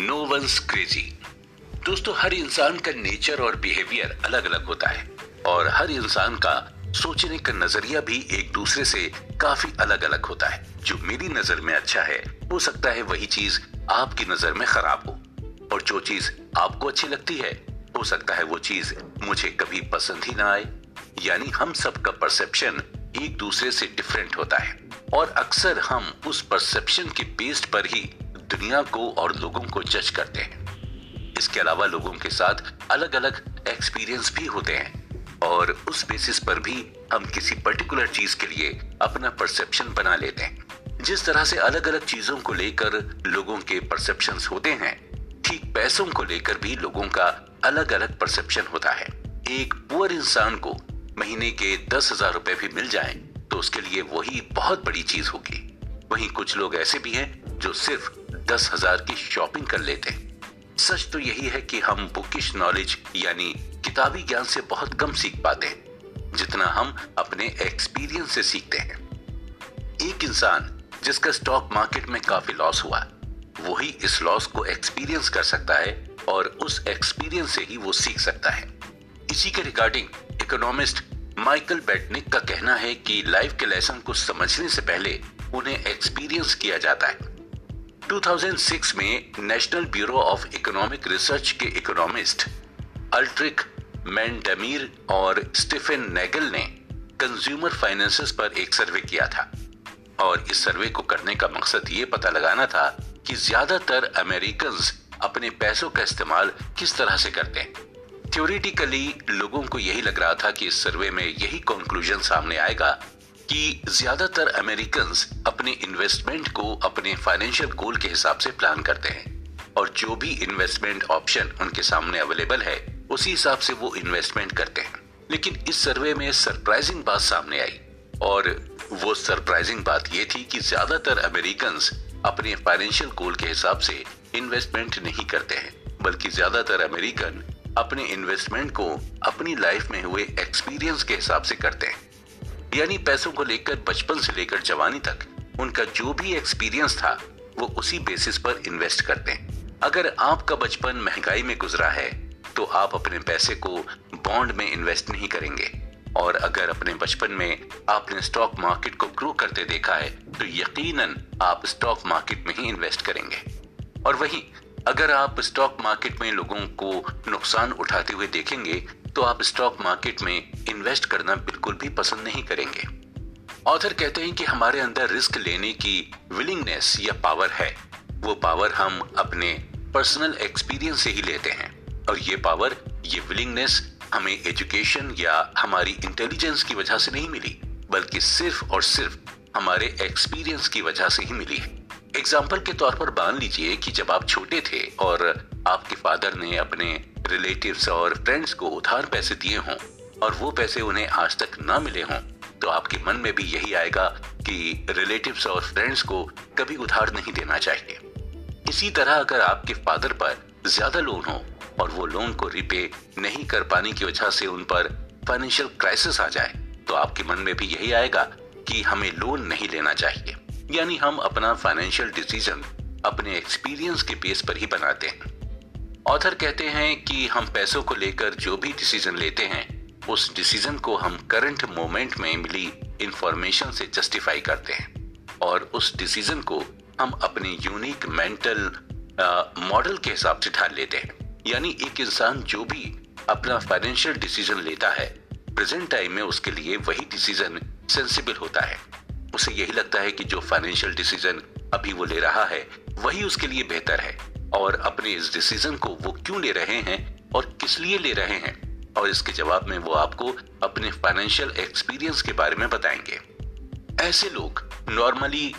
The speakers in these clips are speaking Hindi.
नो वंस क्रेजी दोस्तों, हर इंसान का नेचर और बिहेवियर अलग अलग होता है। और हर इंसान का सोचने का नज़रिया भी एक दूसरे से काफ़ी अलग अलग होता है। जो मेरी नज़र में अच्छा है, हो सकता है वही चीज़ आपकी नज़र में खराब हो। और जो चीज़ आपको अच्छी लगती है, हो सकता है वो चीज़ मुझे कभी पसंद ही ना आए। यानी हम सबका परसेप्शन एक दूसरे से डिफरेंट होता है। और अक्सर हम उस परसेप्शन के बेस्ड पर ही दुनिया को और लोगों को जज करते हैं। इसके अलावा लोगों के साथ अलग अलग एक्सपीरियंस भी होते हैं और उस बेसिस पर भी हम किसी पर्टिकुलर चीज़ के लिए अपना परसेप्शन बना लेते हैं। जिस तरह से अलग अलग चीज़ों को लेकर लोगों के परसेप्शन होते हैं, ठीक पैसों को लेकर भी लोगों का अलग अलग परसेप्शन होता है। एक पुअर इंसान को महीने के दस हज़ार रुपए भी मिल जाए तो उसके लिए वही बहुत बड़ी चीज़ होगी। वहीं कुछ लोग ऐसे भी हैं जो सिर्फ़ दस हज़ार की शॉपिंग कर लेते सच तो यही है कि हम बुकिश नॉलेज यानी किताबी ज्ञान से बहुत कम सीख पाते हैं, जितना हम अपने एक्सपीरियंस से सीखते हैं। एक इंसान जिसका स्टॉक मार्केट में काफ़ी लॉस हुआ, वही इस लॉस को एक्सपीरियंस कर सकता है और उस एक्सपीरियंस से ही वो सीख सकता है। इसी के रिगार्डिंग इकोनॉमिस्ट माइकल बेटनिक का कहना है कि लाइफ के लेसन को समझने से पहले उन्हें एक्सपीरियंस किया जाता है। 2006 में National Bureau of Economic Research के इकोनॉमिस्ट अल्ट्रिक मैंडमीर और स्टीफन नेगल ने कंज्यूमर फाइनेंसेस पर एक सर्वे किया था। और इस सर्वे को करने का मकसद ये पता लगाना था कि ज़्यादातर अमेरिकन अपने पैसों का इस्तेमाल किस तरह से करते हैं। थ्योरिटिकली लोगों को यही लग रहा था कि इस सर्वे में यही कंक्लूजन सामने आएगा। कि ज़्यादातर अमेरिकन अपने इन्वेस्टमेंट को अपने फाइनेंशियल गोल के हिसाब से प्लान करते हैं और जो भी इन्वेस्टमेंट ऑप्शन उनके सामने अवेलेबल है, उसी हिसाब से वो इन्वेस्टमेंट करते हैं। लेकिन इस सर्वे में सरप्राइजिंग बात सामने आई और वो सरप्राइजिंग बात ये थी कि ज़्यादातर अमेरिकन अपने फाइनेंशियल गोल के हिसाब से इन्वेस्टमेंट नहीं करते हैं, बल्कि ज़्यादातर अमेरिकन अपने इन्वेस्टमेंट को अपनी लाइफ में हुए एक्सपीरियंस के हिसाब से करते हैं। यानी पैसों को लेकर बचपन से लेकर जवानी तक, उनका जो भी एक्सपीरियंस था, वो उसी बेसिस पर इन्वेस्ट करते हैं। अगर आपका बचपन महँगाई में गुजरा है तो आप अपने पैसे को बॉन्ड में इन्वेस्ट नहीं करेंगे। और अगर अपने बचपन में आपने स्टॉक मार्केट को ग्रो करते देखा है तो यकीनन आप स्टॉक मार्केट में ही इन्वेस्ट करेंगे। और वहीं, अगर आप स्टॉक मार्केट में लोगों को नुकसान उठाते हुए देखेंगे तो आप स्टॉक मार्केट में इन्वेस्ट करना बिल्कुल भी पसंद नहीं करेंगे। ऑथर कहते हैं कि हमारे अंदर रिस्क लेने की विलिंगनेस या पावर है। वो पावर हम अपने पर्सनल एक्सपीरियंस से ही लेते हैं। और ये पावर ये विलिंगनेस हमें एजुकेशन या हमारी इंटेलिजेंस की वजह से नहीं मिली, बल्कि सिर्फ़ और सिर्फ़ हमारे एक्सपीरियंस की वजह से ही मिली है। एग्ज़ाम्पल के तौर पर मान लीजिए कि जब आप छोटे थे और आपके फादर ने अपने रिलेटिव्स और फ्रेंड्स को उधार पैसे दिए हों और वो पैसे उन्हें आज तक ना मिले हों तो आपके मन में भी यही आएगा कि रिलेटिव्स और फ्रेंड्स को कभी उधार नहीं देना चाहिए। इसी तरह अगर आपके फादर पर ज़्यादा लोन हो और वो लोन को रिपे नहीं कर पाने की वजह से उन पर फाइनेंशियल क्राइसिस आ जाए तो आपके मन में भी यही आएगा कि हमें लोन नहीं लेना चाहिए। यानी हम अपना फाइनेंशियल डिसीज़न अपने एक्सपीरियंस के बेस पर ही बनाते हैं। ऑथर कहते हैं कि हम पैसों को लेकर जो भी डिसीज़न लेते हैं, उस डिसीज़न को हम करंट मोमेंट में मिली इंफॉर्मेशन से जस्टिफाई करते हैं। और उस डिसीज़न को हम अपने यूनिक मेंटल मॉडल के हिसाब से ढाल लेते हैं। यानी एक इंसान जो भी अपना फाइनेंशियल डिसीज़न लेता है प्रेजेंट टाइम में उसके लिए वही डिसीज़न सेंसिबल होता है। उसे यही लगता है कि जो फाइनेंशियल डिसीज़न अभी वो ले रहा है, वही उसके लिए बेहतर है। और अपने इस डिसीज़न को वो क्यों ले रहे हैं और किस लिए ले रहे हैं? और इसके जवाब में वो आपको अपने फाइनेंशियल एक्सपीरियंस के बारे में बताएँगे। ऐसे लोग नॉर्मली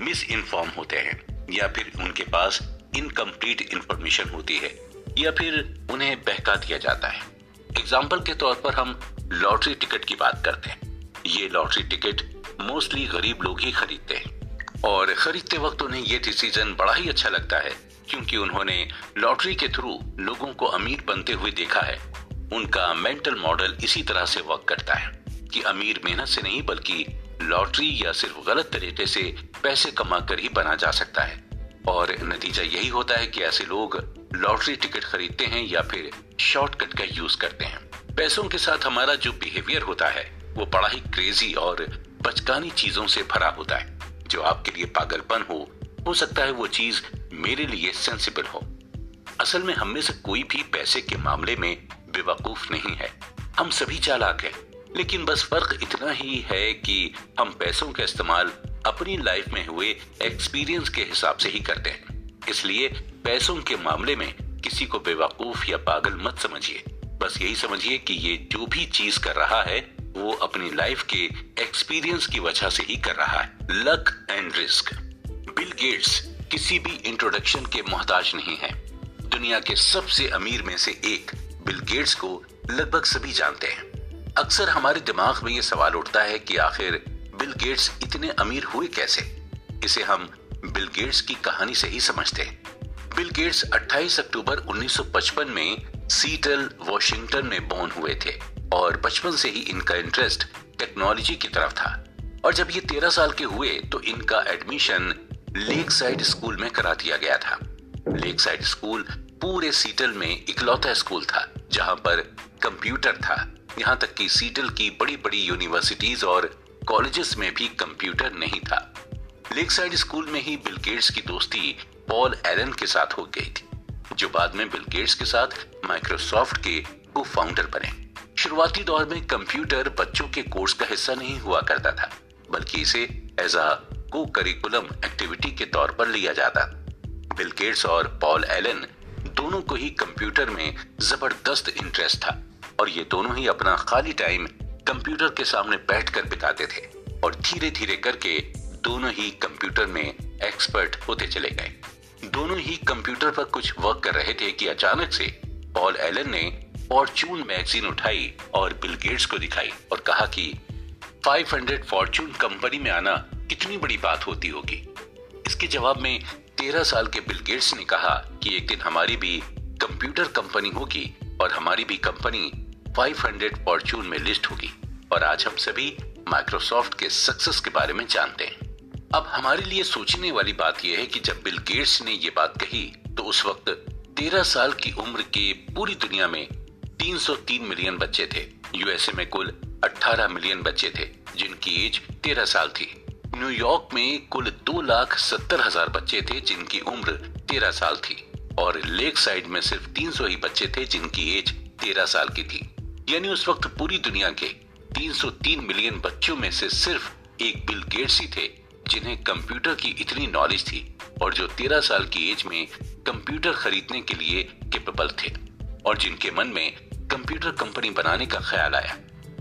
मिस इन्फॉर्म होते हैं, या फिर उनके पास इनकम्प्लीट इंफॉर्मेशन होती है, या फिर उन्हें बहका दिया जाता है। एग्ज़ाम्पल के तौर पर हम लॉटरी टिकट की बात करते हैं। ये लॉटरी टिकट मोस्टली गरीब लोग ही खरीदते हैं। और खरीदते वक्त उन्हें ये डिसीज़न बड़ा ही अच्छा लगता है, क्योंकि उन्होंने लॉटरी के थ्रू लोगों को अमीर बनते हुए देखा है। उनका मेंटल मॉडल इसी तरह से वर्क करता है, कि अमीर मेहनत से नहीं, बल्कि लॉटरी या सिर्फ़ गलत तरीके से पैसे कमा कर ही बना जा सकता है। और नतीजा यही होता है कि ऐसे लोग लॉटरी टिकट खरीदते हैं या फिर शॉर्टकट का यूज़ करते हैं। पैसों के साथ हमारा जो बिहेवियर होता है, वो बड़ा ही क्रेजी और बचकानी चीज़ों से भरा होता है। जो आपके लिए पागलपन हो हो सकता है वो चीज़ मेरे लिए सेंसिबल हो। असल में हम में से कोई भी पैसे के मामले में बेवकूफ़ नहीं है। हम सभी चालाक हैं, लेकिन बस फ़र्क इतना ही है कि हम पैसों का इस्तेमाल अपनी लाइफ में हुए एक्सपीरियंस के हिसाब से ही करते हैं। इसलिए पैसों के मामले में किसी को बेवकूफ़ या पागल मत समझिए। बस यही समझिए कि ये जो भी चीज़ कर रहा है वो अपनी लाइफ के एक्सपीरियंस की वजह से ही कर रहा है। Luck and risk Bill Gates किसी भी इंट्रोडक्शन के मोहताज नहीं है। दुनिया के सबसे अमीर में से एक बिल गेट्स को लगभग सभी जानते हैं। अक्सर हमारे दिमाग में ये सवाल उठता है कि आखिर बिल गेट्स इतने अमीर हुए कैसे? इसे हम बिल गेट्स की कहानी से ही समझते हैं। बिल गेट्स 28 अक्टूबर 1955 में सीटल वॉशिंगटन में बोर्न हुए थे। और बचपन से ही इनका इंटरेस्ट टेक्नोलॉजी की तरफ़ था। और जब ये तेरह साल के हुए तो इनका एडमिशन लेक साइड स्कूल में करा दिया गया था। लेक साइड स्कूल पूरे सीटल में इकलौता स्कूल था, जहाँ पर कंप्यूटर था। यहाँ तक कि सीटल की बड़ी बड़ी यूनिवर्सिटीज और कॉलेजेस में भी कंप्यूटर नहीं था। लेक साइड स्कूल में ही बिल गेट्स की दोस्ती पॉल एलन के साथ हो गई थी, जो बाद में बिल गेट्स के साथ माइक्रोसॉफ्ट के को फाउंडर बने। शुरुआती दौर में कंप्यूटर बच्चों के कोर्स का हिस्सा नहीं हुआ करता था, बल्कि इसे एज अ को करिकुलम एक्टिविटी के तौर पर लिया जाता। बिल गेट्स और पॉल एलन दोनों को ही कंप्यूटर में ज़बरदस्त इंटरेस्ट था, और ये दोनों ही अपना खाली टाइम कंप्यूटर के सामने बैठकर बिताते थे, और धीरे धीरे करके दोनों ही कंप्यूटर में एक्सपर्ट होते चले गए। दोनों ही कंप्यूटर पर कुछ वर्क कर रहे थे कि अचानक से पॉल एलन ने फॉर्चून मैगजीन उठाई और बिल गेट्स को दिखाई और कहा कि 500 फॉर्चून कंपनी में आना कितनी बड़ी बात होती होगी। इसके जवाब में तेरह साल के बिल गेट्स ने कहा कि एक दिन हमारी भी कंप्यूटर कंपनी होगी और हमारी भी कंपनी 500 फॉर्चून में लिस्ट होगी और आज हम सभी माइक्रोसॉफ्ट के सक्सेस के बारे में जानते हैं। अब हमारे लिए सोचने वाली बात यह है कि जब बिल गेट्स ने ये बात कही तो उस वक्त तेरह साल की उम्र के पूरी दुनिया में 303 मिलियन बच्चे थे। यूएसए में कुल 18 मिलियन बच्चे थे, जिनकी एज 13 साल थी। न्यूयॉर्क में कुल दो लाख सत्तर हज़ार बच्चे थे, जिनकी उम्र 13 साल थी। और लेक साइड में सिर्फ़ 300 ही बच्चे थे, जिनकी एज 13 साल की थी। यानी उस वक्त पूरी दुनिया के 303 मिलियन बच्चों में से सिर्फ़ एक बिल गेट्स ही थे, जिन्हें कंप्यूटर की इतनी नॉलेज थी और जो तेरह साल की एज में कंप्यूटर खरीदने के लिए केपेबल थे। और जिनके मन में कंप्यूटर कंपनी बनाने का ख्याल आया।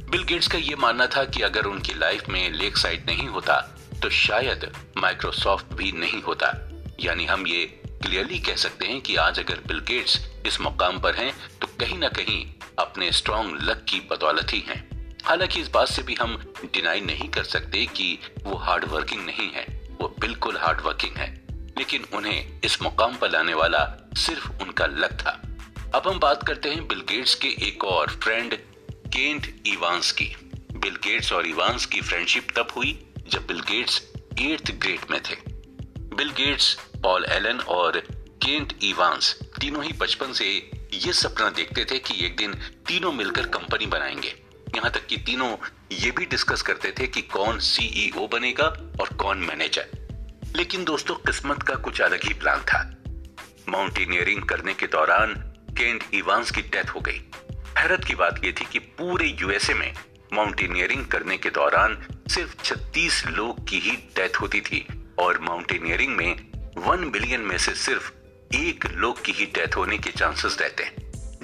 बिल गेट्स का यह मानना था कि अगर उनकी लाइफ में लेक साइड नहीं होता तो शायद माइक्रोसॉफ्ट भी नहीं होता। यानी हम ये क्लियरली कह सकते हैं कि आज अगर बिल गेट्स इस मुकाम पर हैं तो कहीं ना कहीं अपने स्ट्रॉन्ग लक की बदौलत ही हैं। हालाँकि इस बात से भी हम डिनाई नहीं कर सकते कि वो हार्ड वर्किंग नहीं है, वो बिल्कुल हार्ड वर्किंग है। लेकिन उन्हें इस मुकाम पर लाने वाला सिर्फ़ उनका लक था। अब हम बात करते हैं बिल गेट्स के एक और फ्रेंड केंट इवांस की बिल गेट्स और इवांस की फ्रेंडशिप तब हुई जब बिल गेट्स एट्थ ग्रेड में थे। बिल गेट्स, पॉल एलन और केंट इवांस तीनों ही बचपन से ये सपना देखते थे कि एक दिन तीनों मिलकर कंपनी बनाएँगे। यहाँ तक कि तीनों ये भी डिस्कस करते थे कि कौन सीईओ e बनेगा और कौन मैनेजर लेकिन दोस्तों, किस्मत का कुछ अलग ही प्लान था। माउंटेनियरिंग करने के दौरान केंट इवांस की डेथ हो गई। हैरत की बात यह थी कि पूरे यूएसए में माउंटेनियरिंग करने के दौरान सिर्फ़ 36 लोग की ही डेथ होती थी और माउंटेनियरिंग में वन बिलियन में से सिर्फ़ एक लोग की ही डेथ होने के चांसेस रहते हैं।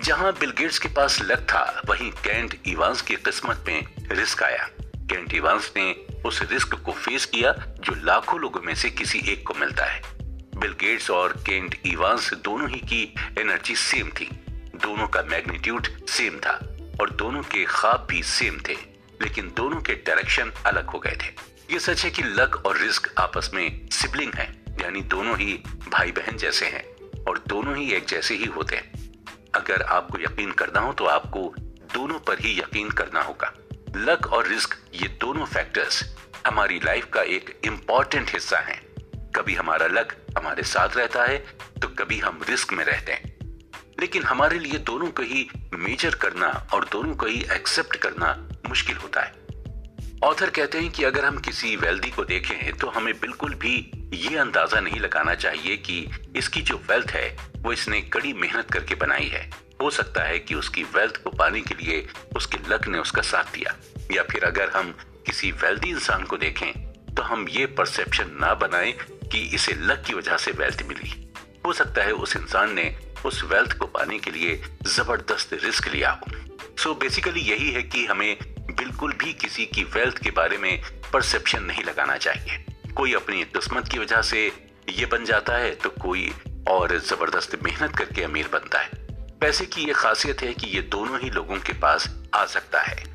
जहाँ बिल गेट्स के पास लक था, वहीं कैंट इवांस की किस्मत में रिस्क आया। कैंट इवांस ने उस रिस्क को फेस किया जो लाखों लोगों में से किसी एक को मिलता है। बिल गेट्स और केंट इवांस दोनों ही की एनर्जी सेम थी। दोनों का मैग्नीट्यूड सेम था और दोनों के ख्वाब भी सेम थे, लेकिन दोनों के डायरेक्शन अलग हो गए थे। ये सच है कि लक और रिस्क आपस में सिबलिंग हैं, यानी दोनों ही भाई बहन जैसे हैं और दोनों ही एक जैसे ही होते हैं। अगर आपको यकीन करना हो तो आपको दोनों पर ही यकीन करना होगा। लक और रिस्क ये दोनों फैक्टर्स हमारी लाइफ का एक इंपॉर्टेंट हिस्सा हैं। कभी हमारा लक हमारे साथ रहता है तो कभी हम रिस्क में रहते हैं। लेकिन हमारे लिए दोनों को ही मेजर करना और दोनों को ही एक्सेप्ट करना मुश्किल होता है। ऑथर कहते हैं कि अगर हम किसी वेल्दी को देखें तो हमें बिल्कुल भी ये अंदाज़ा नहीं लगाना चाहिए कि इसकी जो वेल्थ है, वो इसने कड़ी मेहनत करके बनाई है। हो सकता है कि उसकी वेल्थ को पाने के लिए उसके लक ने उसका साथ दिया। या फिर अगर हम किसी वेल्दी इंसान को देखें तो हम ये परसेप्शन ना बनाएँ कि इसे लक की वजह से वेल्थ मिली। हो सकता है उस इंसान ने उस वेल्थ को पाने के लिए ज़बरदस्त रिस्क लिया हो। सो बेसिकली यही है कि हमें बिल्कुल भी किसी की वेल्थ के बारे में परसेप्शन नहीं लगाना चाहिए। कोई अपनी किस्मत की वजह से ये बन जाता है तो कोई और ज़बरदस्त मेहनत करके अमीर बनता है। पैसे की ये खासियत है कि ये दोनों ही लोगों के पास आ सकता है।